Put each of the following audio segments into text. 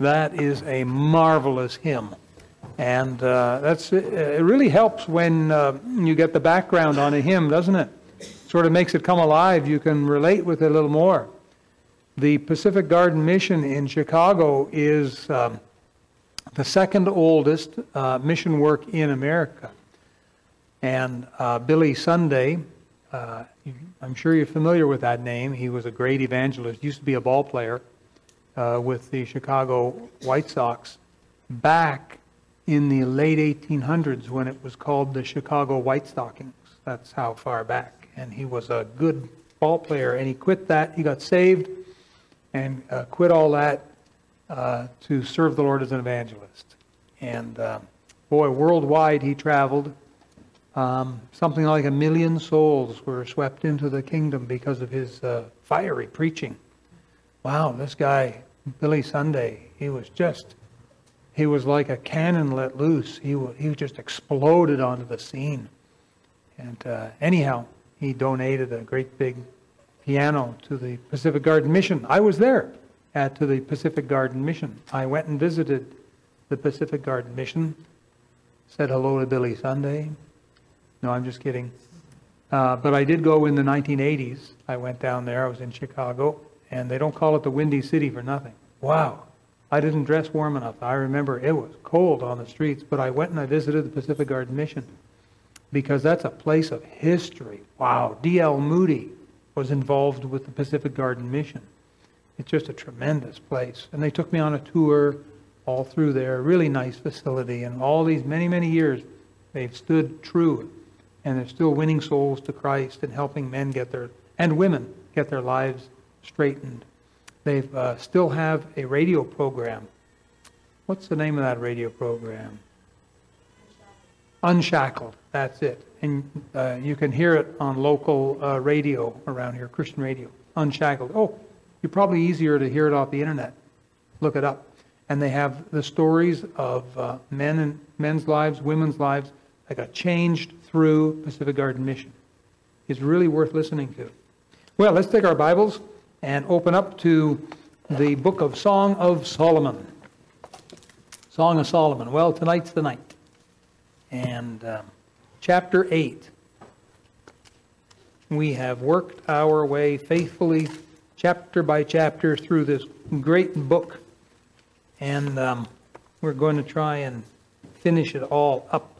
That is a marvelous hymn. And uh, that's it really helps when uh, you get the background on a hymn, doesn't it? Sort of makes it come alive. You can relate with it a little more. The Pacific Garden Mission in Chicago is um, the second oldest uh, mission work in America. And uh, Billy Sunday, uh, I'm sure you're familiar with that name. He was a great evangelist, used to be a ball player uh, with the Chicago White Sox back in the late 1800s when it was called the Chicago White Stockings. That's how far back. And he was a good ball player, and he quit that. He got saved and uh, quit all that uh, to serve the Lord as an evangelist. And uh, boy, worldwide he traveled. Um, something like a million souls were swept into the kingdom because of his uh, fiery preaching. Wow, this guy, Billy Sunday, he was just he was like a cannon let loose. He, he just exploded onto the scene. And uh, anyhow, he donated a great big piano to the Pacific Garden Mission. I was there at to the Pacific Garden Mission. I went and visited the Pacific Garden Mission, said hello to Billy Sunday. No, I'm just kidding. Uh, but I did go in the 1980s. I went down there. I was in Chicago, and they don't call it the Windy City for nothing. Wow, I didn't dress warm enough. I remember it was cold on the streets, but I went and I visited the Pacific Garden Mission because that's a place of history. Wow, D.L. Moody was involved with the Pacific Garden Mission. It's just a tremendous place. And they took me on a tour all through there, really nice facility. And all these many, many years, they've stood true. And they're still winning souls to Christ and helping men get their, and women get their lives straightened. They uh, still have a radio program. What's the name of that radio program? Unshackled. That's it. And uh, you can hear it on local uh, radio around here, Christian radio. Unshackled. Oh, you're probably easier to hear it off the internet. Look it up. And they have the stories of uh, men and men's lives, women's lives that got changed through Pacific Garden Mission. It's really worth listening to. Well, let's take our Bibles and open up to the book of Song of Solomon. Song of Solomon. Well, tonight's the night. And um, chapter 8. We have worked our way faithfully, chapter by chapter, through this great book. And um, we're going to try and finish it all up.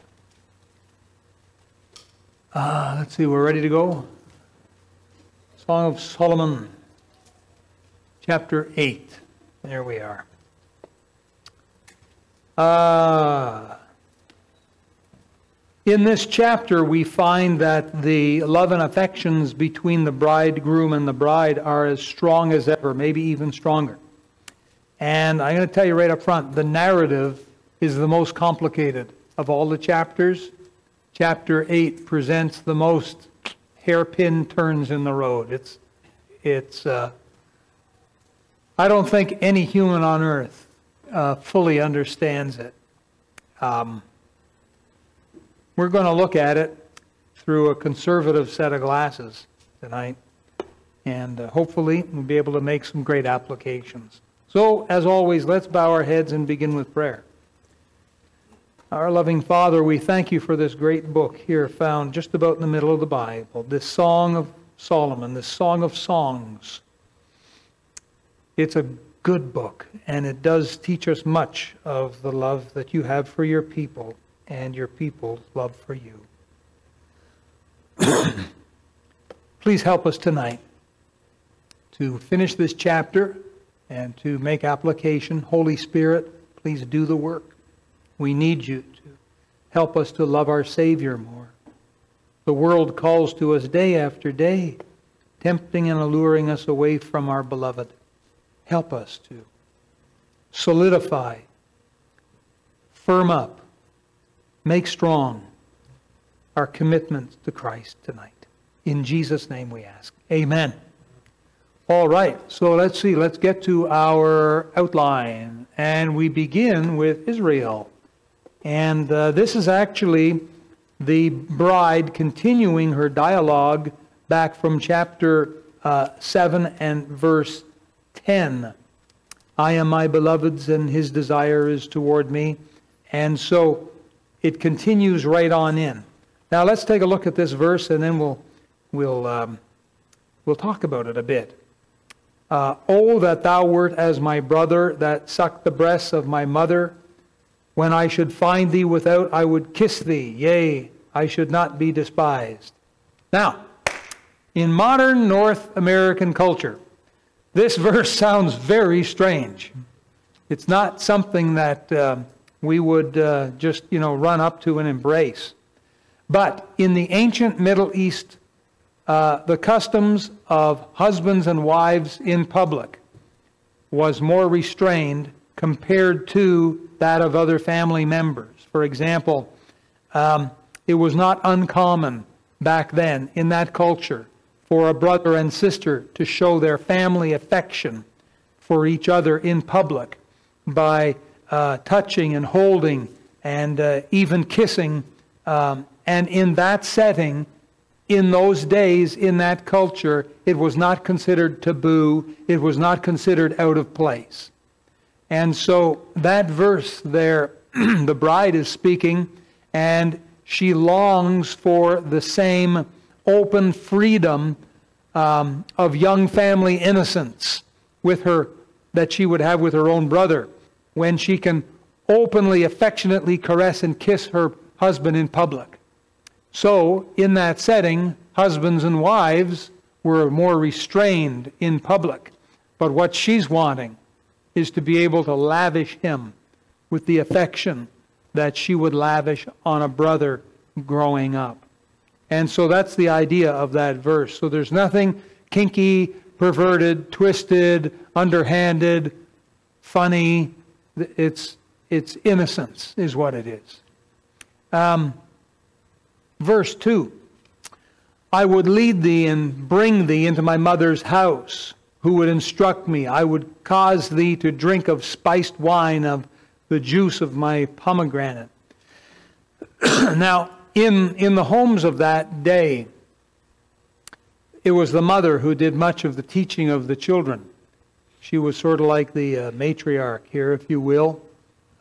Uh, let's see, we're ready to go. Song of Solomon chapter 8. There we are. Uh, in this chapter, we find that the love and affections between the bridegroom and the bride are as strong as ever, maybe even stronger. And I'm going to tell you right up front the narrative is the most complicated of all the chapters. Chapter 8 presents the most hairpin turns in the road. It's, it's, uh, I don't think any human on earth uh, fully understands it. Um, we're going to look at it through a conservative set of glasses tonight, and uh, hopefully we'll be able to make some great applications. So, as always, let's bow our heads and begin with prayer. Our loving Father, we thank you for this great book here found just about in the middle of the Bible, this Song of Solomon, this Song of Songs. It's a good book, and it does teach us much of the love that you have for your people and your people's love for you. Please help us tonight to finish this chapter and to make application. Holy Spirit, please do the work. We need you to help us to love our Savior more. The world calls to us day after day, tempting and alluring us away from our beloved. Help us to solidify, firm up, make strong our commitment to Christ tonight. In Jesus' name we ask. Amen. All right, so let's see. Let's get to our outline. And we begin with Israel. And uh, this is actually the bride continuing her dialogue back from chapter uh, 7 and verse 10. I am my beloved's, and his desire is toward me. And so it continues right on in. Now let's take a look at this verse, and then we'll we'll um, we'll talk about it a bit. Uh, oh, that thou wert as my brother that sucked the breasts of my mother. When I should find thee without, I would kiss thee. Yea, I should not be despised. Now, in modern North American culture, this verse sounds very strange. It's not something that uh, we would uh, just, you know, run up to and embrace. But in the ancient Middle East, uh, the customs of husbands and wives in public was more restrained compared to that of other family members. For example, um, it was not uncommon back then in that culture for a brother and sister to show their family affection for each other in public by uh, touching and holding and uh, even kissing. Um, and in that setting, in those days, in that culture, it was not considered taboo, it was not considered out of place. And so that verse there, the bride is speaking, and she longs for the same open freedom um, of young family innocence with her that she would have with her own brother when she can openly, affectionately caress and kiss her husband in public. So, in that setting, husbands and wives were more restrained in public. But what she's wanting is to be able to lavish him with the affection that she would lavish on a brother growing up. And so that's the idea of that verse. So there's nothing kinky, perverted, twisted, underhanded, funny. It's, it's innocence, is what it is. Um, verse 2 I would lead thee and bring thee into my mother's house, who would instruct me. I would cause thee to drink of spiced wine of the juice of my pomegranate. now, in, in the homes of that day, it was the mother who did much of the teaching of the children. She was sort of like the uh, matriarch here, if you will.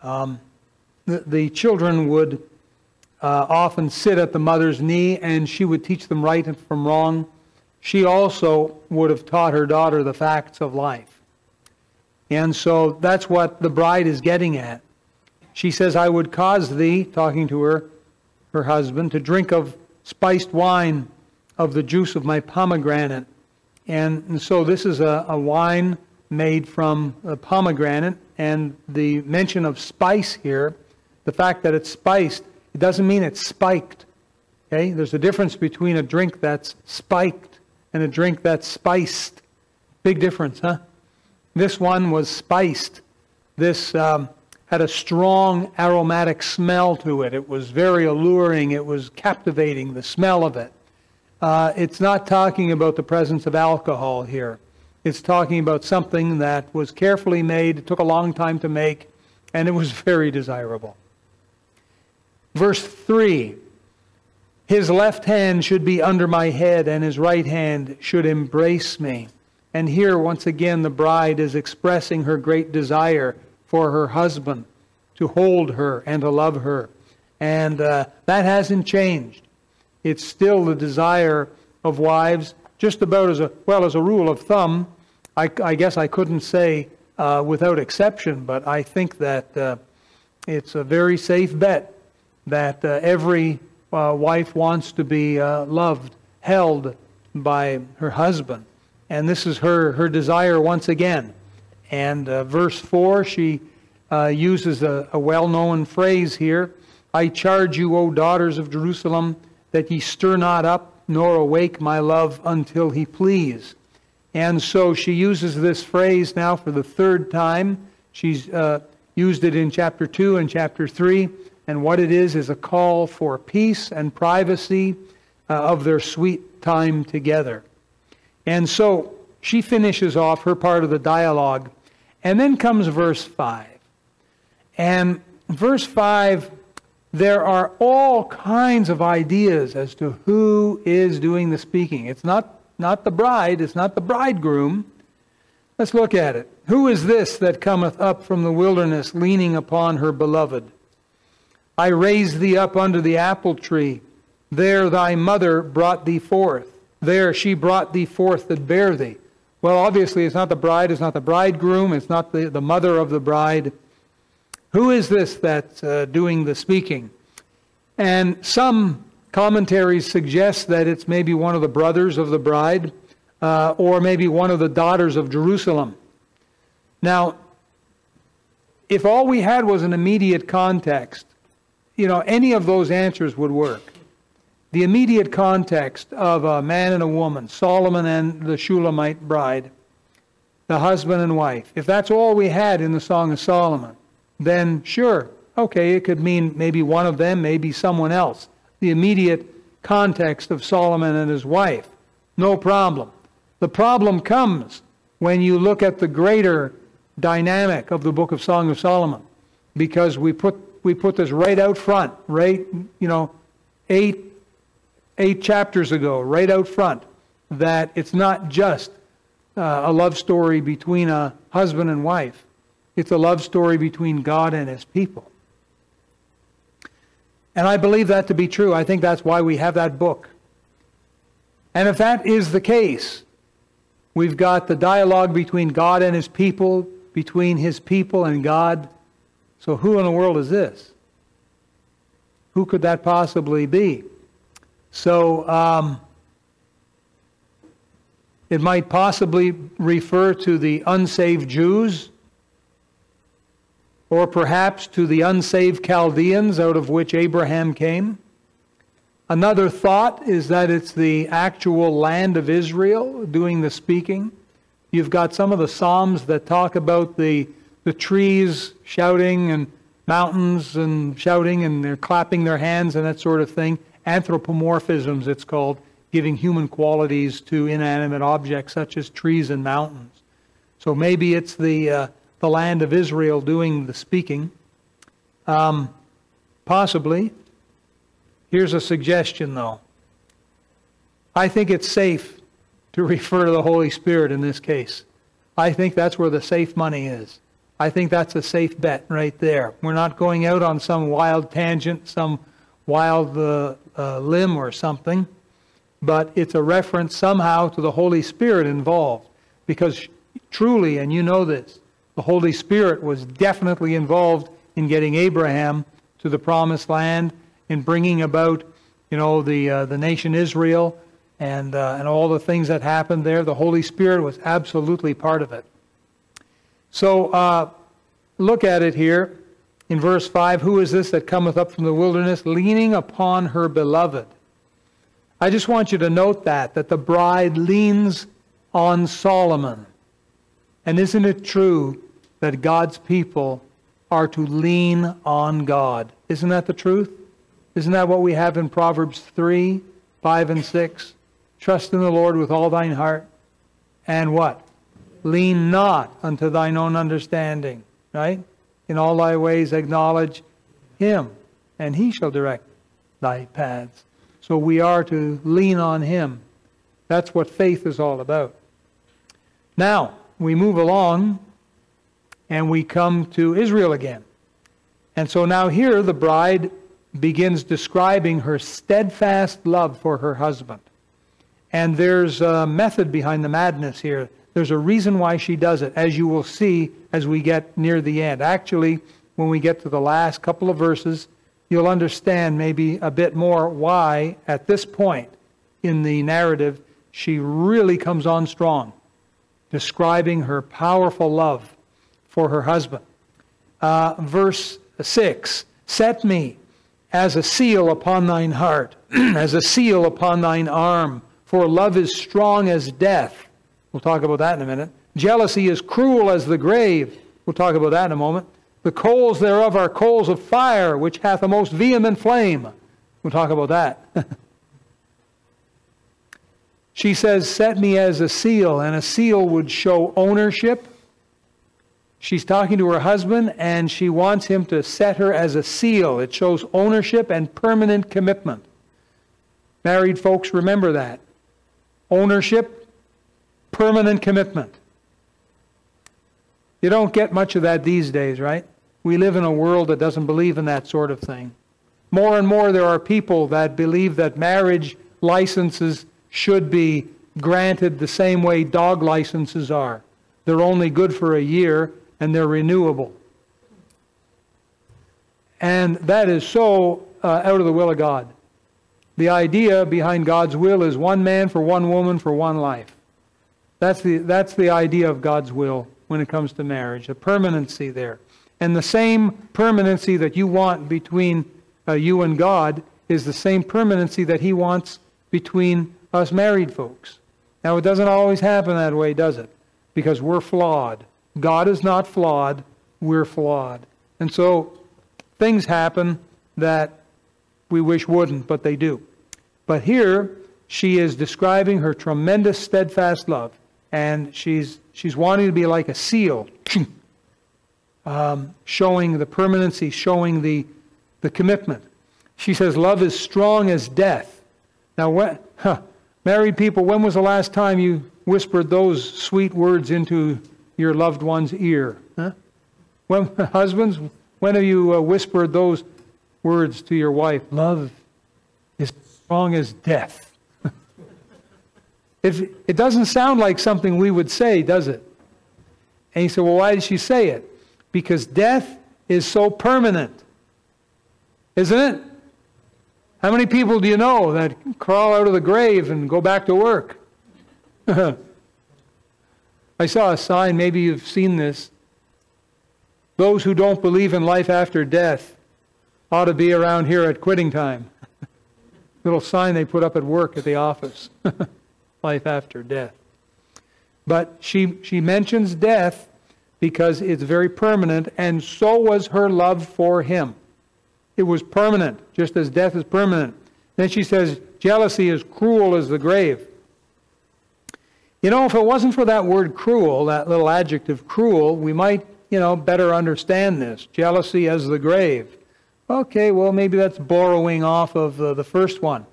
Um, the, the, children would uh, often sit at the mother's knee and she would teach them right from wrong. She also would have taught her daughter the facts of life. And so that's what the bride is getting at. She says, I would cause thee, talking to her, her husband, to drink of spiced wine of the juice of my pomegranate. And, and so this is a, a wine made from a pomegranate, and the mention of spice here, the fact that it's spiced, it doesn't mean it's spiked. Okay? There's a difference between a drink that's spiked and a drink that's spiced. Big difference, huh? This one was spiced. This um, had a strong aromatic smell to it. It was very alluring. It was captivating, the smell of it. Uh, it's not talking about the presence of alcohol here. It's talking about something that was carefully made, it took a long time to make, and it was very desirable. Verse 3 His left hand should be under my head, and his right hand should embrace me. And here, once again, the bride is expressing her great desire for her husband to hold her and to love her. And uh, that hasn't changed. It's still the desire of wives, just about as a, well, as a rule of thumb. I, I guess I couldn't say uh, without exception, but I think that uh, it's a very safe bet that uh, every uh, wife wants to be uh, loved, held by her husband. And this is her, her desire once again. And uh, verse 4, she uh, uses a, a well known phrase here I charge you, O daughters of Jerusalem, that ye stir not up nor awake my love until he please. And so she uses this phrase now for the third time. She's uh, used it in chapter 2 and chapter 3. And what it is is a call for peace and privacy uh, of their sweet time together. And so she finishes off her part of the dialogue. And then comes verse 5. And verse 5, there are all kinds of ideas as to who is doing the speaking. It's not, not the bride, it's not the bridegroom. Let's look at it. Who is this that cometh up from the wilderness, leaning upon her beloved? I raised thee up under the apple tree. There thy mother brought thee forth. There she brought thee forth that bare thee. Well, obviously, it's not the bride, it's not the bridegroom, it's not the, the mother of the bride. Who is this that's uh, doing the speaking? And some commentaries suggest that it's maybe one of the brothers of the bride uh, or maybe one of the daughters of Jerusalem. Now, if all we had was an immediate context, you know, any of those answers would work. The immediate context of a man and a woman, Solomon and the Shulamite bride, the husband and wife, if that's all we had in the Song of Solomon, then sure, okay, it could mean maybe one of them, maybe someone else. The immediate context of Solomon and his wife, no problem. The problem comes when you look at the greater dynamic of the book of Song of Solomon, because we put we put this right out front, right, you know, eight eight chapters ago, right out front, that it's not just uh, a love story between a husband and wife. It's a love story between God and his people. And I believe that to be true. I think that's why we have that book. And if that is the case, we've got the dialogue between God and his people, between his people and God. So, who in the world is this? Who could that possibly be? So, um, it might possibly refer to the unsaved Jews, or perhaps to the unsaved Chaldeans out of which Abraham came. Another thought is that it's the actual land of Israel doing the speaking. You've got some of the Psalms that talk about the, the trees shouting and mountains and shouting and they're clapping their hands and that sort of thing. Anthropomorphisms, it's called, giving human qualities to inanimate objects such as trees and mountains. So maybe it's the, uh, the land of Israel doing the speaking. Um, possibly. Here's a suggestion, though. I think it's safe to refer to the Holy Spirit in this case. I think that's where the safe money is. I think that's a safe bet right there. We're not going out on some wild tangent, some wild uh, uh, limb or something, but it's a reference somehow to the Holy Spirit involved. Because truly, and you know this, the Holy Spirit was definitely involved in getting Abraham to the promised land, in bringing about, you know, the, uh, the nation Israel and, uh, and all the things that happened there. The Holy Spirit was absolutely part of it. So uh, look at it here in verse 5 Who is this that cometh up from the wilderness, leaning upon her beloved? I just want you to note that, that the bride leans on Solomon. And isn't it true that God's people are to lean on God? Isn't that the truth? Isn't that what we have in Proverbs 3, 5, and 6? Trust in the Lord with all thine heart. And what? Lean not unto thine own understanding. Right? In all thy ways acknowledge him, and he shall direct thy paths. So we are to lean on him. That's what faith is all about. Now, we move along and we come to Israel again. And so now here the bride begins describing her steadfast love for her husband. And there's a method behind the madness here. There's a reason why she does it, as you will see as we get near the end. Actually, when we get to the last couple of verses, you'll understand maybe a bit more why, at this point in the narrative, she really comes on strong, describing her powerful love for her husband. Uh, verse 6 Set me as a seal upon thine heart, as a seal upon thine arm for love is strong as death. We'll talk about that in a minute. Jealousy is cruel as the grave. We'll talk about that in a moment. The coals thereof are coals of fire, which hath a most vehement flame. We'll talk about that. she says, Set me as a seal, and a seal would show ownership. She's talking to her husband, and she wants him to set her as a seal. It shows ownership and permanent commitment. Married folks, remember that ownership, permanent commitment. You don't get much of that these days, right? We live in a world that doesn't believe in that sort of thing. More and more, there are people that believe that marriage licenses should be granted the same way dog licenses are. They're only good for a year and they're renewable. And that is so uh, out of the will of God. The idea behind God's will is one man for one woman for one life. That's the, that's the idea of God's will when it comes to marriage, a permanency there. And the same permanency that you want between uh, you and God is the same permanency that He wants between us married folks. Now, it doesn't always happen that way, does it? Because we're flawed. God is not flawed, we're flawed. And so things happen that we wish wouldn't, but they do. But here, she is describing her tremendous steadfast love, and she's, she's wanting to be like a seal, um, showing the permanency, showing the, the commitment. She says, Love is strong as death. Now, huh, married people, when was the last time you whispered those sweet words into your loved one's ear? Huh? When, husbands, when have you uh, whispered those words to your wife? Love is strong as death. It, it doesn't sound like something we would say, does it? And he said, Well, why did she say it? Because death is so permanent. Isn't it? How many people do you know that crawl out of the grave and go back to work? I saw a sign, maybe you've seen this. Those who don't believe in life after death ought to be around here at quitting time. Little sign they put up at work at the office life after death. But she, she mentions death because it's very permanent, and so was her love for him. It was permanent, just as death is permanent. Then she says, jealousy is cruel as the grave. You know, if it wasn't for that word cruel, that little adjective cruel, we might, you know, better understand this. Jealousy as the grave. Okay, well, maybe that's borrowing off of uh, the first one.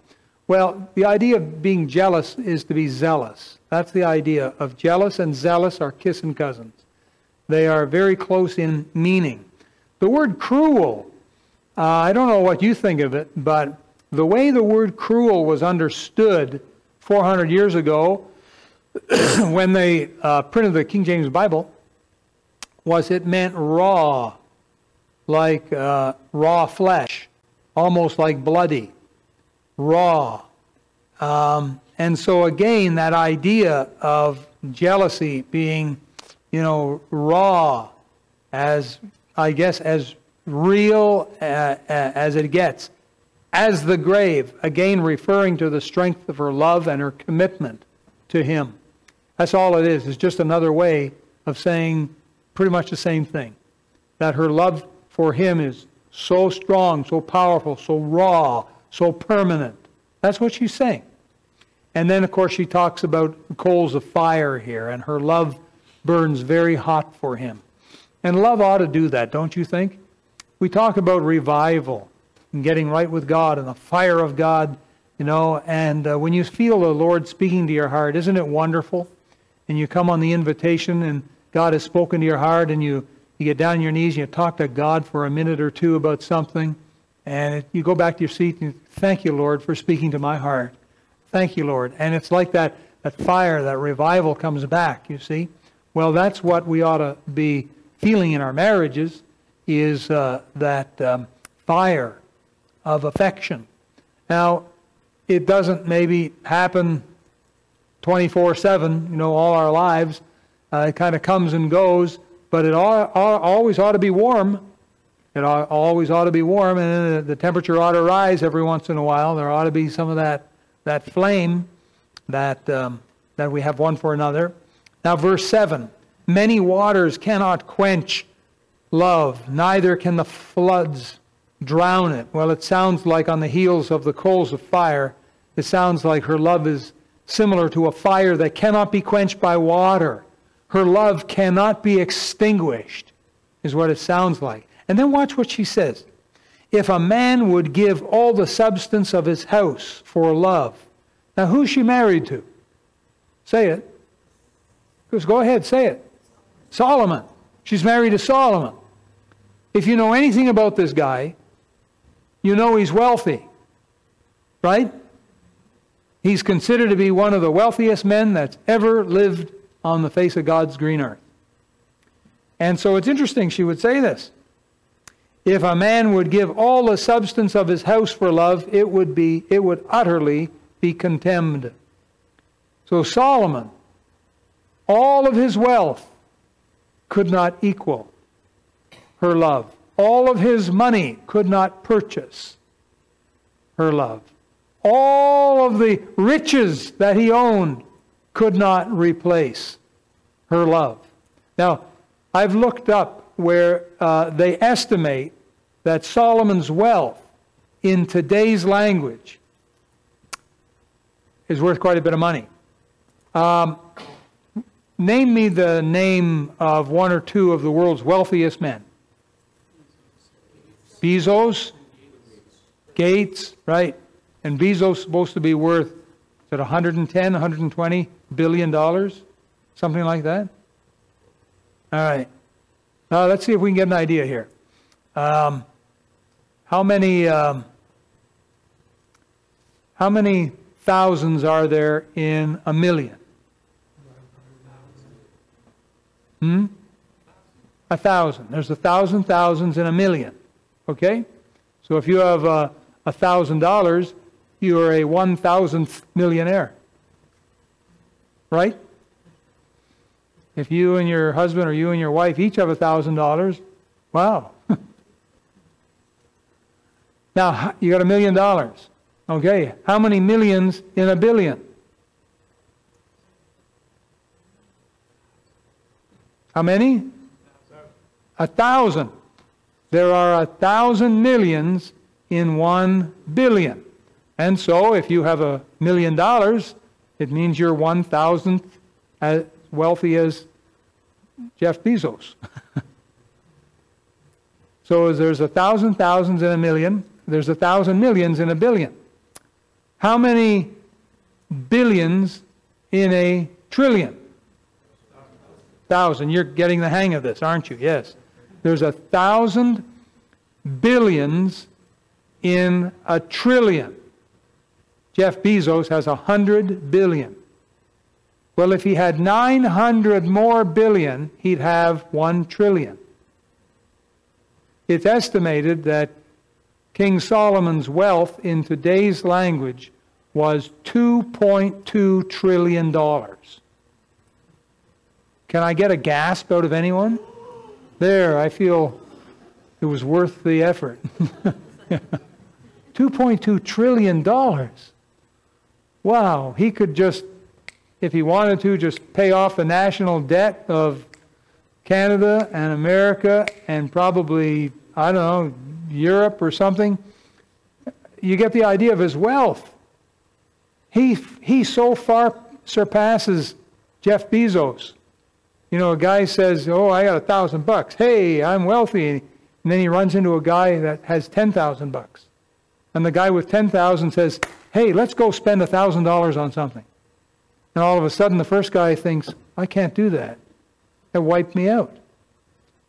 Well, the idea of being jealous is to be zealous. That's the idea of jealous and zealous are kissing cousins. They are very close in meaning. The word cruel uh, I don't know what you think of it, but the way the word cruel was understood 400 years ago when they uh, printed the King James Bible was it meant raw, like uh, raw flesh, almost like bloody, raw. Um, and so again, that idea of jealousy being, you know, raw, as I guess as real uh, uh, as it gets, as the grave, again referring to the strength of her love and her commitment to him. That's all it is. It's just another way of saying pretty much the same thing. That her love for him is so strong, so powerful, so raw, so permanent. That's what she's saying. And then, of course, she talks about coals of fire here, and her love burns very hot for him. And love ought to do that, don't you think? we talk about revival and getting right with God and the fire of God, you know, and uh, when you feel the Lord speaking to your heart, isn't it wonderful? And you come on the invitation and God has spoken to your heart and you, you get down on your knees and you talk to God for a minute or two about something and you go back to your seat and thank you, Lord, for speaking to my heart. Thank you, Lord. And it's like that, that fire, that revival comes back, you see. Well, that's what we ought to be feeling in our marriages is uh, that um, fire of affection. Now, it doesn't maybe happen 24 7, you know, all our lives. Uh, it kind of comes and goes, but it all, all, always ought to be warm. It always ought to be warm, and the temperature ought to rise every once in a while. There ought to be some of that, that flame that, um, that we have one for another. Now, verse 7 Many waters cannot quench love, neither can the floods drown it. Well, it sounds like on the heels of the coals of fire, it sounds like her love is similar to a fire that cannot be quenched by water. Her love cannot be extinguished, is what it sounds like. And then watch what she says. If a man would give all the substance of his house for love. Now, who's she married to? Say it. Just go ahead, say it. Solomon. She's married to Solomon. If you know anything about this guy, you know he's wealthy, right? He's considered to be one of the wealthiest men that's ever lived on the face of God's green earth. And so it's interesting she would say this. If a man would give all the substance of his house for love, it would be it would utterly be contemned. So Solomon, all of his wealth could not equal her love. All of his money could not purchase her love. All of the riches that he owned could not replace her love. Now, I've looked up where uh, they estimate that Solomon's wealth in today's language is worth quite a bit of money. Um, name me the name of one or two of the world's wealthiest men. Bezos, Gates, right? And Bezos is supposed to be worth, is it 110, 120 billion dollars? Something like that? All right. Now let's see if we can get an idea here. Um, how many um, how many thousands are there in a million? Hmm? A thousand. There's a thousand thousands in a million. Okay? So if you have a thousand dollars, you are a one thousandth millionaire. Right? If you and your husband or you and your wife each have a thousand dollars, wow. now you got a million dollars. Okay, how many millions in a billion? How many? A thousand. There are a thousand millions in one billion. And so, if you have a million dollars, it means you're one thousandth as wealthy as Jeff Bezos. so, as there's a thousand thousands in a million, there's a thousand millions in a billion. How many billions in a trillion? Thousand. You're getting the hang of this, aren't you? Yes. There's a thousand billions in a trillion. Jeff Bezos has a hundred billion. Well, if he had 900 more billion, he'd have one trillion. It's estimated that King Solomon's wealth in today's language was $2.2 trillion. Can I get a gasp out of anyone? There, I feel it was worth the effort. $2.2 trillion. Wow, he could just, if he wanted to, just pay off the national debt of Canada and America and probably, I don't know, Europe or something. You get the idea of his wealth. He, he so far surpasses Jeff Bezos. You know, a guy says, Oh, I got a thousand bucks. Hey, I'm wealthy. And then he runs into a guy that has 10,000 bucks. And the guy with 10,000 says, Hey, let's go spend a $1,000 on something. And all of a sudden, the first guy thinks, I can't do that. That wiped me out.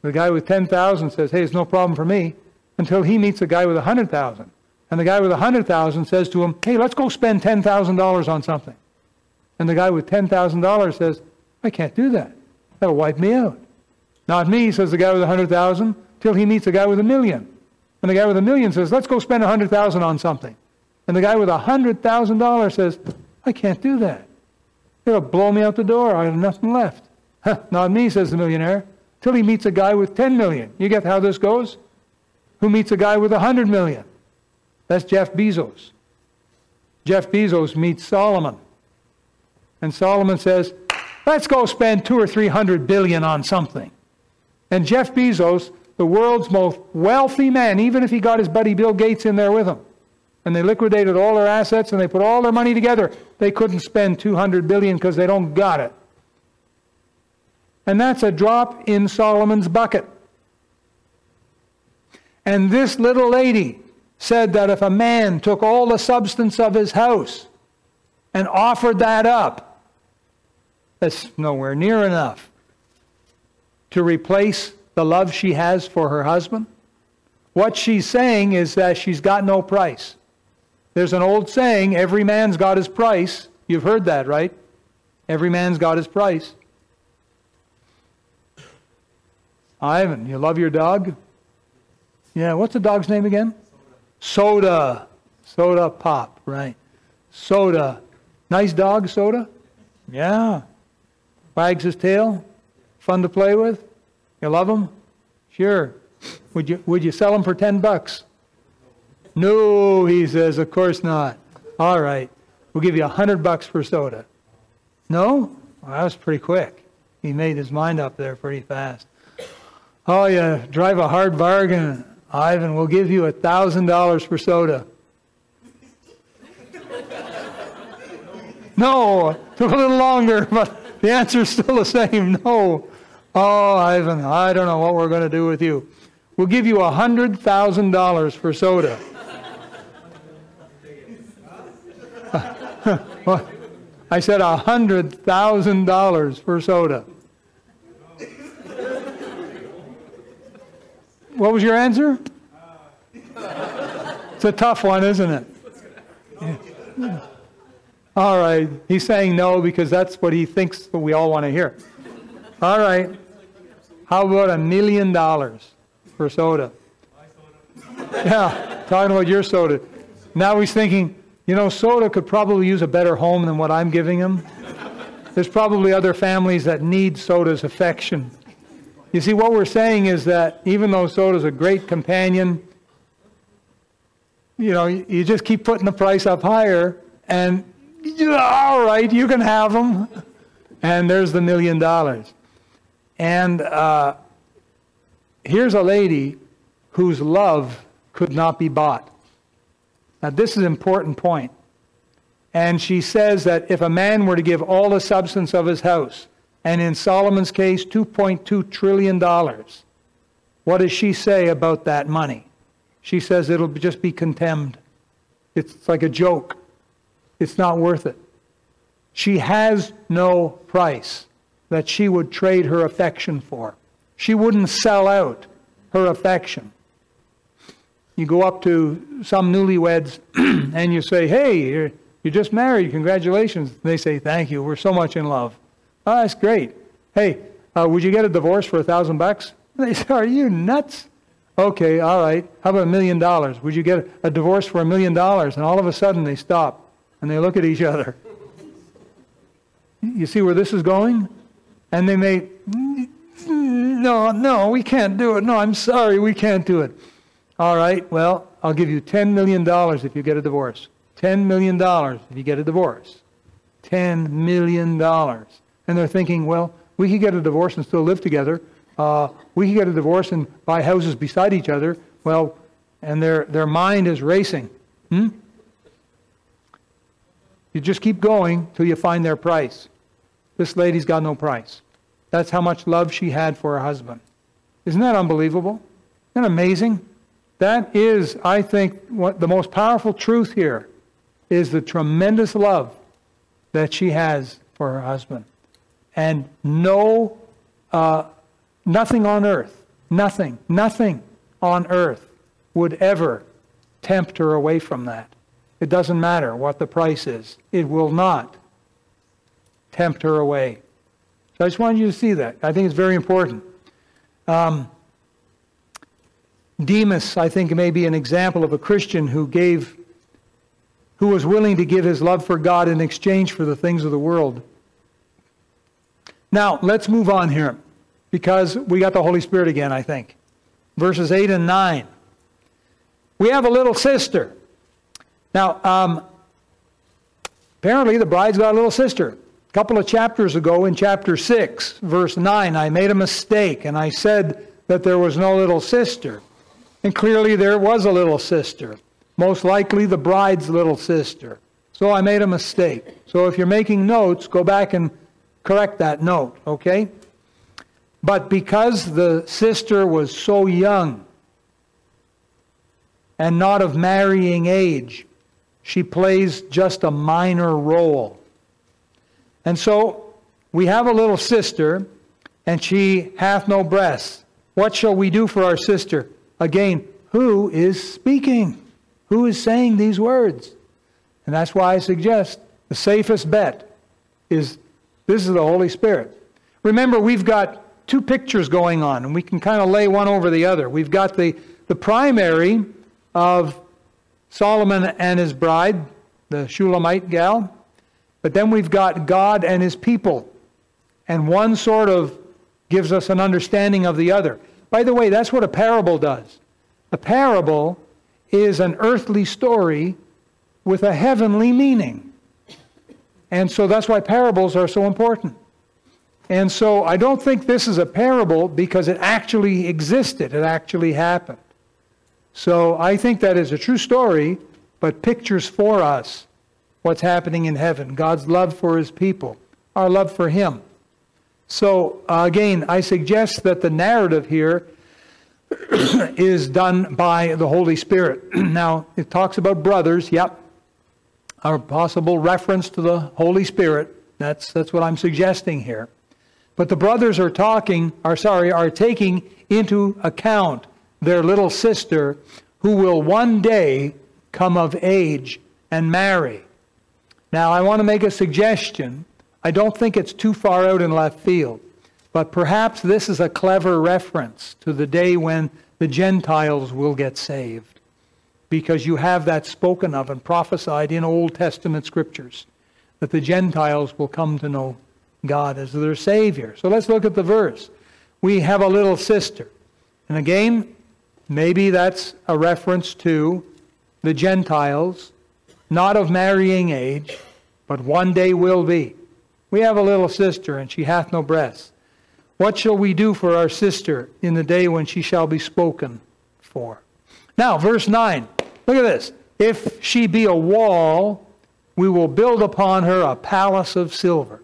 The guy with 10,000 says, Hey, it's no problem for me. Until he meets a guy with 100,000. And the guy with 100,000 says to him, Hey, let's go spend $10,000 on something. And the guy with $10,000 says, I can't do that. That'll wipe me out. Not me, says the guy with a hundred thousand, till he meets a guy with a million. And the guy with a million says, let's go spend a hundred thousand on something. And the guy with a hundred thousand dollars says, I can't do that. It'll blow me out the door. I have nothing left. Huh, not me, says the millionaire, till he meets a guy with 10 million. You get how this goes? Who meets a guy with a 100 million? That's Jeff Bezos. Jeff Bezos meets Solomon. And Solomon says, Let's go spend two or three hundred billion on something. And Jeff Bezos, the world's most wealthy man, even if he got his buddy Bill Gates in there with him, and they liquidated all their assets and they put all their money together, they couldn't spend 200 billion because they don't got it. And that's a drop in Solomon's bucket. And this little lady said that if a man took all the substance of his house and offered that up, that's nowhere near enough to replace the love she has for her husband? What she's saying is that she's got no price. There's an old saying, every man's got his price. You've heard that, right? Every man's got his price. Ivan, you love your dog? Yeah, what's the dog's name again? Soda. Soda Pop, right. Soda. Nice dog, Soda? Yeah. Wags his tail? Fun to play with? You love him? Sure. Would you, would you sell him for 10 bucks? No, he says, of course not. All right. We'll give you a 100 bucks for soda. No? Well, that was pretty quick. He made his mind up there pretty fast. Oh, you drive a hard bargain, Ivan. We'll give you a $1,000 for soda. no, took a little longer, but the answer's still the same. No. Oh, Ivan, I don't know what we're going to do with you. We'll give you a $100,000 for soda. I said a $100,000 for soda. What was your answer? It's a tough one, isn't it? All right. He's saying no because that's what he thinks that we all want to hear. All right. How about a million dollars for soda? Yeah, talking about your soda. Now he's thinking, you know, soda could probably use a better home than what I'm giving him. There's probably other families that need soda's affection. You see, what we're saying is that even though soda's a great companion, you know, you just keep putting the price up higher, and all right, you can have them. And there's the million dollars. And uh, here's a lady whose love could not be bought. Now, this is an important point. And she says that if a man were to give all the substance of his house, and in Solomon's case, $2.2 trillion, what does she say about that money? She says it'll just be contemned. It's like a joke. It's not worth it. She has no price that she would trade her affection for. She wouldn't sell out her affection. You go up to some newlyweds and you say, Hey, you're, you're just married. Congratulations. They say, Thank you. We're so much in love. Oh, that's great. Hey, uh, would you get a divorce for a thousand bucks? They say, Are you nuts? Okay, all right. How about a million dollars? Would you get a divorce for a million dollars? And all of a sudden they stop and they look at each other. You see where this is going? And they may, no, no, we can't do it. No, I'm sorry, we can't do it. All right, well, I'll give you $10 million if you get a divorce. $10 million if you get a divorce. $10 million. And they're thinking, well, we could get a divorce and still live together. Uh, we could get a divorce and buy houses beside each other. Well, and their, their mind is racing. Hmm? You just keep going till you find their price. This lady's got no price. That's how much love she had for her husband. Isn't that unbelievable? Isn't that amazing? That is, I think, what the most powerful truth here is the tremendous love that she has for her husband. And no, uh, nothing on earth, nothing, nothing on earth would ever tempt her away from that. It doesn't matter what the price is, it will not tempt her away. So I just wanted you to see that. I think it's very important. Um, Demas, I think, may be an example of a Christian who gave, who was willing to give his love for God in exchange for the things of the world. Now, let's move on here because we got the Holy Spirit again, I think. Verses 8 and 9. We have a little sister. Now, um, apparently the bride's got a little sister. A couple of chapters ago, in chapter 6, verse 9, I made a mistake and I said that there was no little sister. And clearly there was a little sister, most likely the bride's little sister. So I made a mistake. So if you're making notes, go back and correct that note, okay? But because the sister was so young and not of marrying age, she plays just a minor role. And so we have a little sister, and she hath no breasts. What shall we do for our sister? Again, who is speaking? Who is saying these words? And that's why I suggest the safest bet is this is the Holy Spirit. Remember, we've got two pictures going on, and we can kind of lay one over the other. We've got the, the primary of Solomon and his bride, the Shulamite gal, but then we've got God and his people. And one sort of gives us an understanding of the other. By the way, that's what a parable does. A parable is an earthly story with a heavenly meaning. And so that's why parables are so important. And so I don't think this is a parable because it actually existed, it actually happened. So I think that is a true story, but pictures for us what's happening in heaven God's love for his people, our love for him. So uh, again, I suggest that the narrative here is done by the Holy Spirit. now, it talks about brothers, yep. A possible reference to the Holy Spirit. That's, that's what I'm suggesting here. But the brothers are talking, are sorry, are taking into account their little sister who will one day come of age and marry. Now, I want to make a suggestion. I don't think it's too far out in left field, but perhaps this is a clever reference to the day when the Gentiles will get saved, because you have that spoken of and prophesied in Old Testament scriptures that the Gentiles will come to know God as their Savior. So let's look at the verse. We have a little sister. And again, maybe that's a reference to the Gentiles, not of marrying age, but one day will be. We have a little sister, and she hath no breasts. What shall we do for our sister in the day when she shall be spoken for? Now, verse 9. Look at this. If she be a wall, we will build upon her a palace of silver.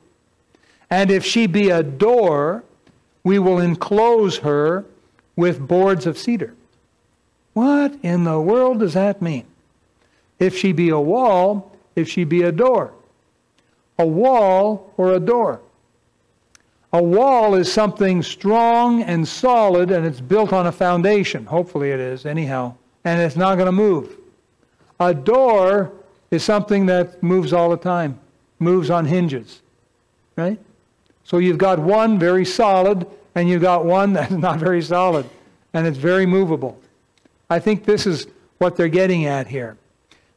And if she be a door, we will enclose her with boards of cedar. What in the world does that mean? If she be a wall, if she be a door. A wall or a door. A wall is something strong and solid and it's built on a foundation. Hopefully it is, anyhow. And it's not going to move. A door is something that moves all the time, moves on hinges. Right? So you've got one very solid, and you've got one that's not very solid, and it's very movable. I think this is what they're getting at here.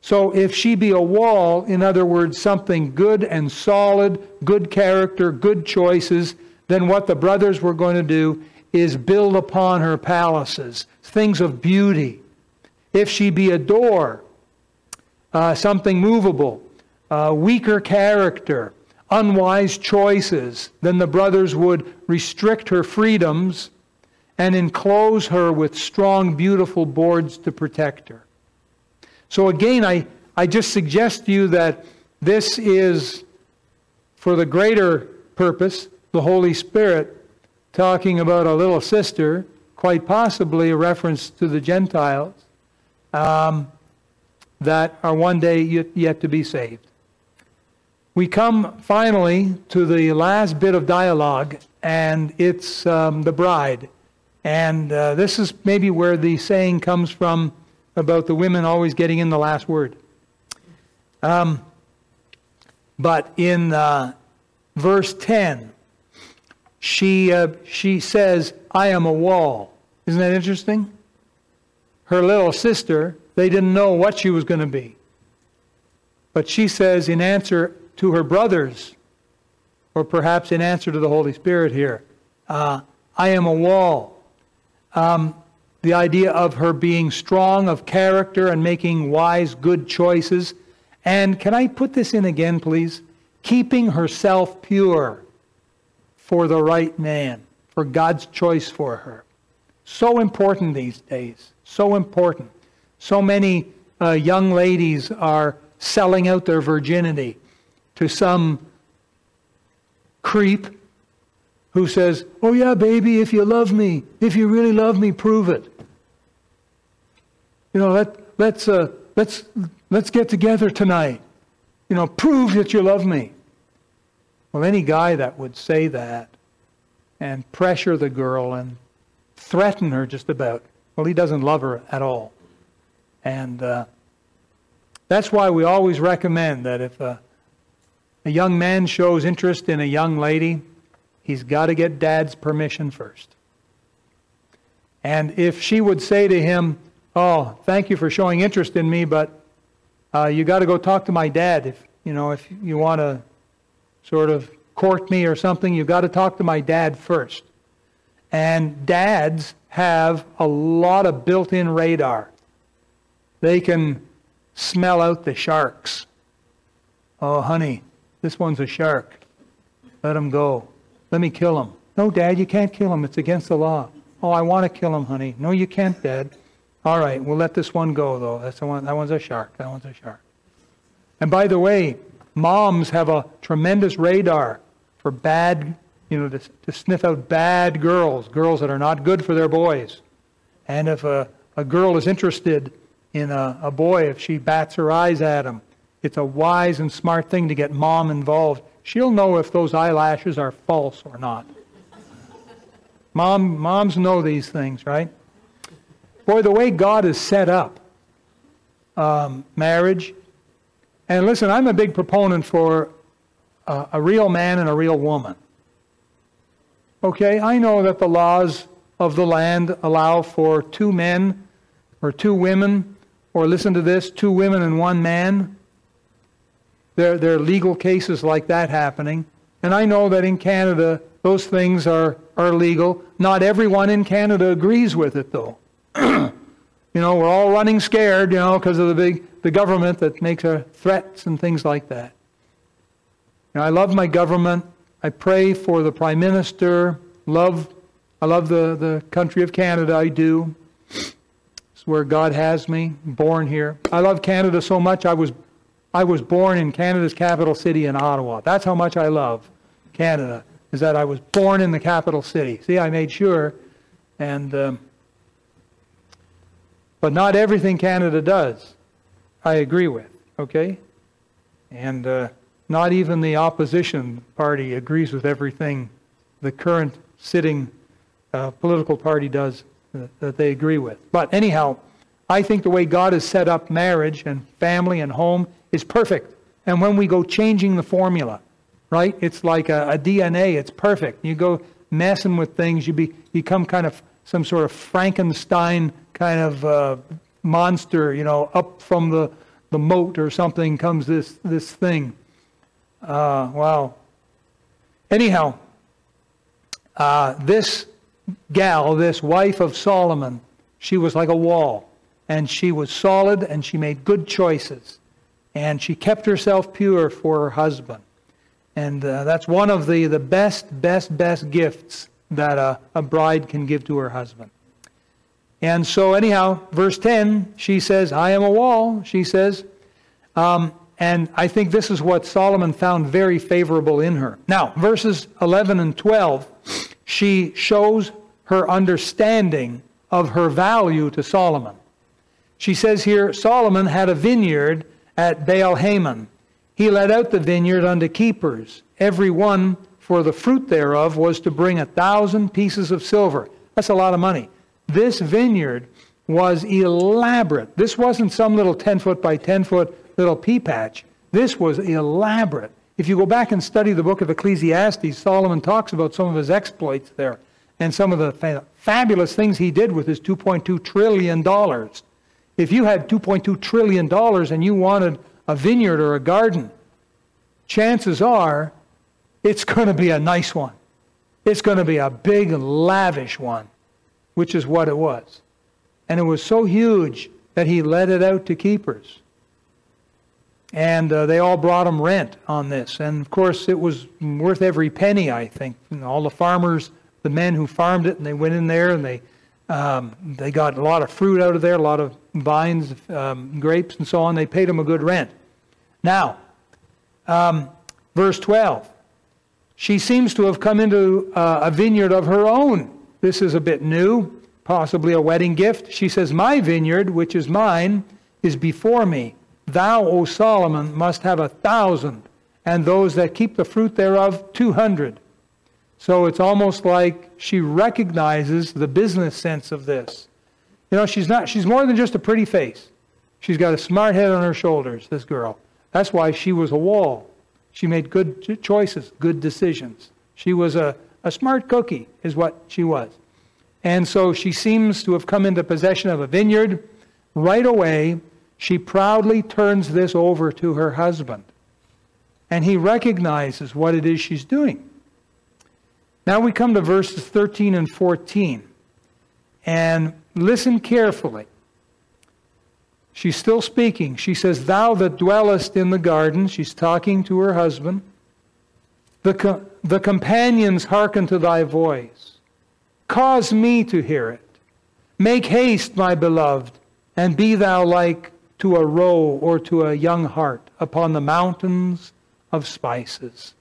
So if she be a wall, in other words, something good and solid, good character, good choices, then what the brothers were going to do is build upon her palaces, things of beauty. If she be a door, uh, something movable, uh, weaker character, unwise choices, then the brothers would restrict her freedoms and enclose her with strong, beautiful boards to protect her. So, again, I, I just suggest to you that this is, for the greater purpose, the Holy Spirit talking about a little sister, quite possibly a reference to the Gentiles, um, that are one day yet, yet to be saved. We come finally to the last bit of dialogue, and it's um, the bride. And uh, this is maybe where the saying comes from about the women always getting in the last word. Um, but in uh, verse 10, she, uh, she says, I am a wall. Isn't that interesting? Her little sister, they didn't know what she was going to be. But she says, in answer, to her brothers, or perhaps in answer to the Holy Spirit here. Uh, I am a wall. Um, the idea of her being strong of character and making wise, good choices. And can I put this in again, please? Keeping herself pure for the right man, for God's choice for her. So important these days. So important. So many uh, young ladies are selling out their virginity to some creep who says, Oh, yeah, baby, if you love me, if you really love me, prove it. You know, let, let's, uh, let's, let's get together tonight. You know, prove that you love me. Well, any guy that would say that and pressure the girl and threaten her just about. Well, he doesn't love her at all. And uh, that's why we always recommend that if a, a young man shows interest in a young lady, he's got to get dad's permission first. And if she would say to him, Oh, thank you for showing interest in me, but uh, you got to go talk to my dad. If you know, if you want to sort of court me or something, you've got to talk to my dad first. And dads have a lot of built-in radar. They can smell out the sharks. Oh, honey, this one's a shark. Let him go. Let me kill him. No, Dad, you can't kill him. It's against the law. Oh, I want to kill him, honey. No, you can't, Dad. All right, we'll let this one go, though. That's the one. That one's a shark. That one's a shark. And by the way, moms have a tremendous radar for bad, you know, to, to sniff out bad girls, girls that are not good for their boys. And if a, a girl is interested in a, a boy, if she bats her eyes at him, it's a wise and smart thing to get mom involved. She'll know if those eyelashes are false or not. Mom, moms know these things, right? Boy, the way God has set up um, marriage, and listen, I'm a big proponent for uh, a real man and a real woman. Okay, I know that the laws of the land allow for two men or two women, or listen to this, two women and one man. There, there are legal cases like that happening. And I know that in Canada, those things are, are legal. Not everyone in Canada agrees with it, though. You know, we're all running scared, you know, because of the big the government that makes our threats and things like that. Now, I love my government. I pray for the Prime Minister. Love, I love the, the country of Canada. I do. It's where God has me, born here. I love Canada so much. I was, I was born in Canada's capital city in Ottawa. That's how much I love Canada. Is that I was born in the capital city. See, I made sure, and um, but not everything Canada does, I agree with. Okay, and. Uh, not even the opposition party agrees with everything the current sitting uh, political party does uh, that they agree with. But anyhow, I think the way God has set up marriage and family and home is perfect. And when we go changing the formula, right? It's like a, a DNA. It's perfect. You go messing with things, you be, become kind of some sort of Frankenstein kind of uh, monster. You know, up from the the moat or something comes this this thing. Uh, wow. Anyhow, uh, this gal, this wife of Solomon, she was like a wall. And she was solid and she made good choices. And she kept herself pure for her husband. And uh, that's one of the, the best, best, best gifts that a, a bride can give to her husband. And so, anyhow, verse 10, she says, I am a wall. She says, um, and I think this is what Solomon found very favorable in her. Now, verses 11 and 12, she shows her understanding of her value to Solomon. She says here Solomon had a vineyard at Baal Hamon. He let out the vineyard unto keepers. Every one for the fruit thereof was to bring a thousand pieces of silver. That's a lot of money. This vineyard was elaborate. This wasn't some little 10 foot by 10 foot little pea patch. This was elaborate. If you go back and study the book of Ecclesiastes, Solomon talks about some of his exploits there and some of the fa- fabulous things he did with his $2.2 trillion. If you had $2.2 trillion and you wanted a vineyard or a garden, chances are it's going to be a nice one. It's going to be a big, lavish one, which is what it was. And it was so huge that he let it out to keepers. And uh, they all brought him rent on this. And of course, it was worth every penny, I think. All the farmers, the men who farmed it, and they went in there and they, um, they got a lot of fruit out of there, a lot of vines, um, grapes, and so on. They paid him a good rent. Now, um, verse 12. She seems to have come into uh, a vineyard of her own. This is a bit new, possibly a wedding gift. She says, My vineyard, which is mine, is before me. Thou, O Solomon, must have a thousand, and those that keep the fruit thereof two hundred. So it's almost like she recognizes the business sense of this. You know, she's not she's more than just a pretty face. She's got a smart head on her shoulders, this girl. That's why she was a wall. She made good choices, good decisions. She was a, a smart cookie, is what she was. And so she seems to have come into possession of a vineyard. Right away, she proudly turns this over to her husband. And he recognizes what it is she's doing. Now we come to verses 13 and 14. And listen carefully. She's still speaking. She says, Thou that dwellest in the garden, she's talking to her husband. The, co- the companions hearken to thy voice. Cause me to hear it. Make haste, my beloved, and be thou like to a roe or to a young hart upon the mountains of spices.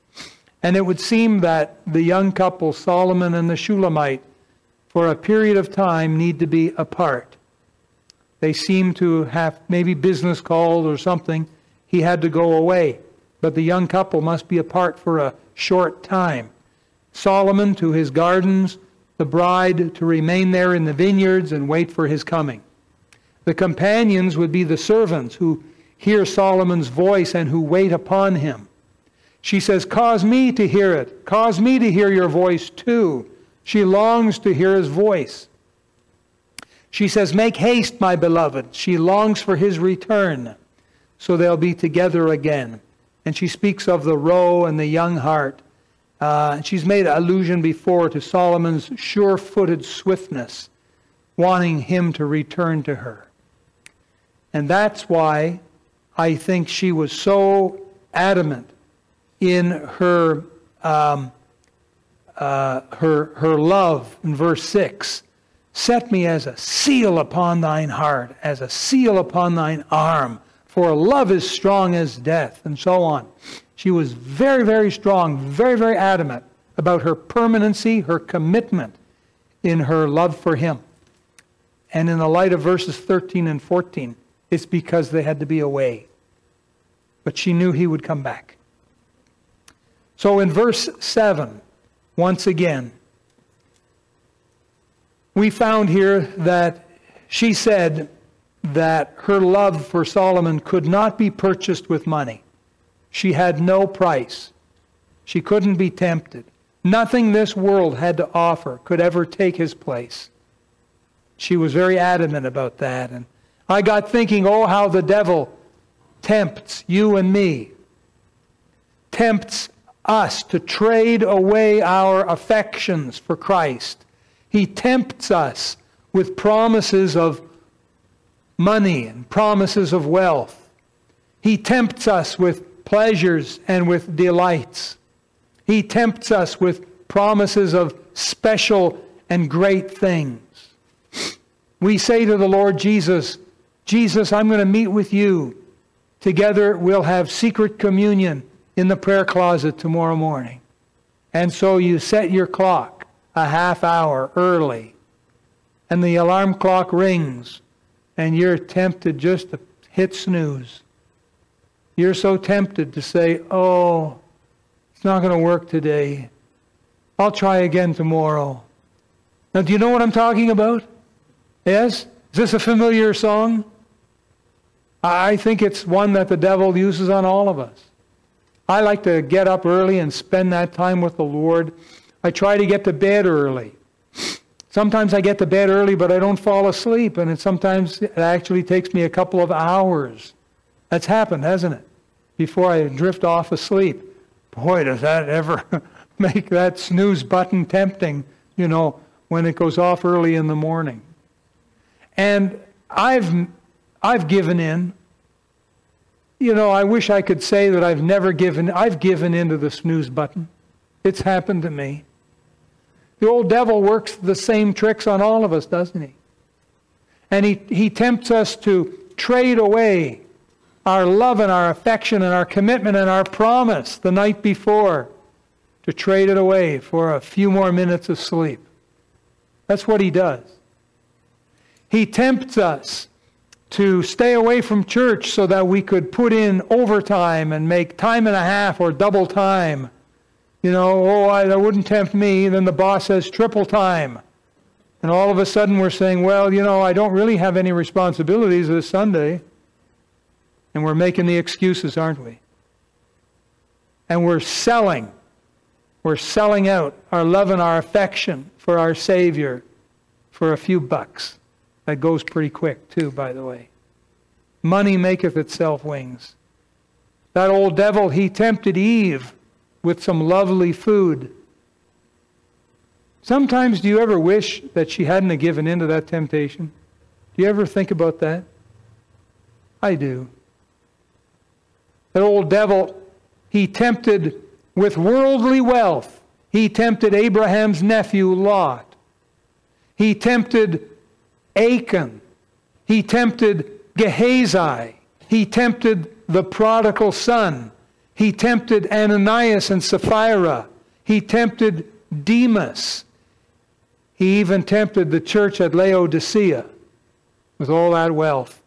And it would seem that the young couple, Solomon and the Shulamite, for a period of time need to be apart. They seem to have maybe business calls or something. He had to go away. But the young couple must be apart for a short time. Solomon to his gardens, the bride to remain there in the vineyards and wait for his coming. The companions would be the servants who hear Solomon's voice and who wait upon him. She says, Cause me to hear it. Cause me to hear your voice too. She longs to hear his voice. She says, Make haste, my beloved. She longs for his return, so they'll be together again. And she speaks of the roe and the young hart. Uh, she's made allusion before to Solomon's sure footed swiftness, wanting him to return to her. And that's why I think she was so adamant in her, um, uh, her, her love in verse 6 Set me as a seal upon thine heart, as a seal upon thine arm, for love is strong as death, and so on. She was very, very strong, very, very adamant about her permanency, her commitment in her love for him. And in the light of verses 13 and 14, it's because they had to be away. But she knew he would come back. So in verse 7, once again, we found here that she said that her love for Solomon could not be purchased with money. She had no price. She couldn't be tempted. Nothing this world had to offer could ever take his place. She was very adamant about that. And I got thinking, oh, how the devil tempts you and me, tempts us to trade away our affections for Christ he tempts us with promises of money and promises of wealth. He tempts us with pleasures and with delights. He tempts us with promises of special and great things. We say to the Lord Jesus, Jesus, I'm going to meet with you. Together we'll have secret communion in the prayer closet tomorrow morning. And so you set your clock a half hour early and the alarm clock rings and you're tempted just to hit snooze. You're so tempted to say, Oh, it's not going to work today. I'll try again tomorrow. Now, do you know what I'm talking about? Yes? Is this a familiar song? I think it's one that the devil uses on all of us. I like to get up early and spend that time with the Lord I try to get to bed early. Sometimes I get to bed early, but I don't fall asleep, and it sometimes it actually takes me a couple of hours. That's happened, hasn't it? Before I drift off asleep. Boy, does that ever make that snooze button tempting, you know, when it goes off early in the morning. And I've I've given in. You know, I wish I could say that I've never given I've given into the snooze button. It's happened to me. The old devil works the same tricks on all of us, doesn't he? And he, he tempts us to trade away our love and our affection and our commitment and our promise the night before, to trade it away for a few more minutes of sleep. That's what he does. He tempts us to stay away from church so that we could put in overtime and make time and a half or double time You know, oh, I, that wouldn't tempt me. Then the boss says triple time. And all of a sudden we're saying, well, you know, I don't really have any responsibilities this Sunday. And we're making the excuses, aren't we? And we're selling. We're selling out our love and our affection for our Savior for a few bucks. That goes pretty quick, too, by the way. Money maketh itself wings. That old devil, he tempted Eve with some lovely food. Sometimes do you ever wish that she hadn't given in to that temptation? Do you ever think about that? I do. That old devil, he tempted with worldly wealth. He tempted Abraham's nephew Lot. He tempted Achan. He tempted Gehazi. He tempted the prodigal son. He tempted Ananias and Sapphira. He tempted Demas. He even tempted the church at Laodicea with all that wealth.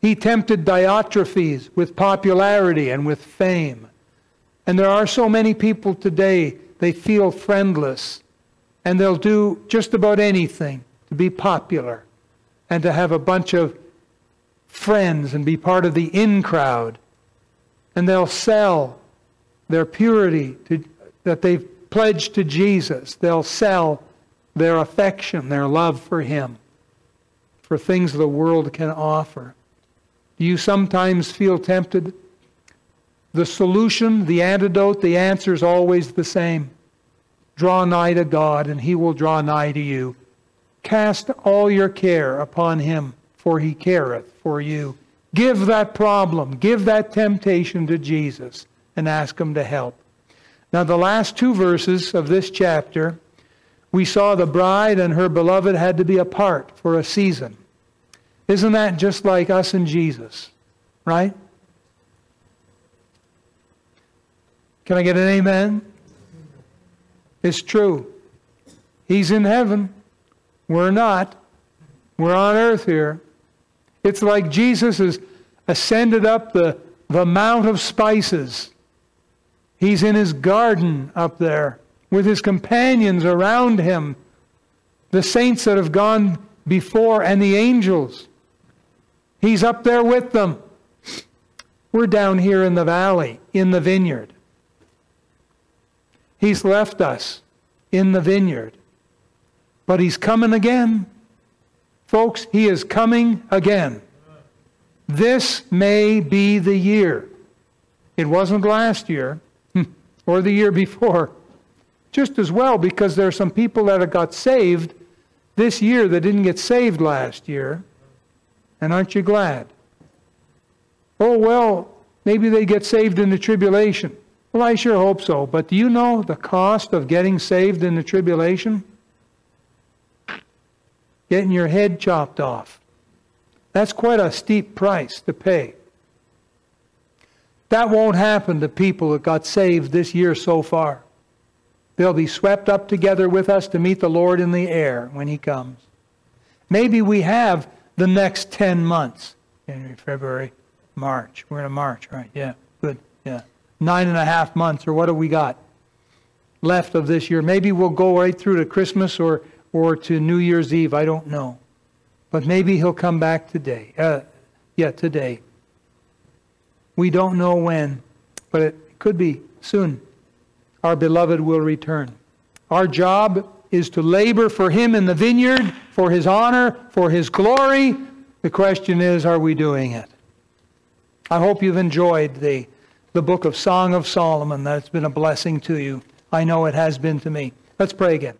He tempted Diotrephes with popularity and with fame. And there are so many people today, they feel friendless, and they'll do just about anything to be popular and to have a bunch of friends and be part of the in crowd. And they'll sell their purity to, that they've pledged to Jesus. They'll sell their affection, their love for Him, for things the world can offer. Do you sometimes feel tempted? The solution, the antidote, the answer is always the same. Draw nigh to God, and He will draw nigh to you. Cast all your care upon him, for he careth for you. Give that problem, give that temptation to Jesus, and ask him to help. Now, the last two verses of this chapter, we saw the bride and her beloved had to be apart for a season. Isn't that just like us and Jesus? Right? Can I get an amen? It's true. He's in heaven. We're not. We're on earth here. It's like Jesus has ascended up the, the Mount of Spices. He's in his garden up there with his companions around him, the saints that have gone before, and the angels. He's up there with them. We're down here in the valley, in the vineyard. He's left us in the vineyard. But he's coming again. Folks, he is coming again. This may be the year. It wasn't last year hmm, or the year before. Just as well, because there are some people that have got saved this year that didn't get saved last year. And aren't you glad? Oh, well, maybe they get saved in the tribulation. Well, I sure hope so. But do you know the cost of getting saved in the tribulation? Getting your head chopped off. That's quite a steep price to pay. That won't happen to people that got saved this year so far. They'll be swept up together with us to meet the Lord in the air when He comes. Maybe we have the next 10 months January, February, March. We're in a March, right? Yeah, good. Yeah. Nine and a half months, or what have we got left of this year? Maybe we'll go right through to Christmas or or to New Year's Eve. I don't know. But maybe he'll come back today. Uh, yeah, today. We don't know when, but it could be soon. Our beloved will return. Our job is to labor for him in the vineyard, for his honor, for his glory. The question is, are we doing it? I hope you've enjoyed the, the book of Song of Solomon. That's been a blessing to you. I know it has been to me. Let's pray again.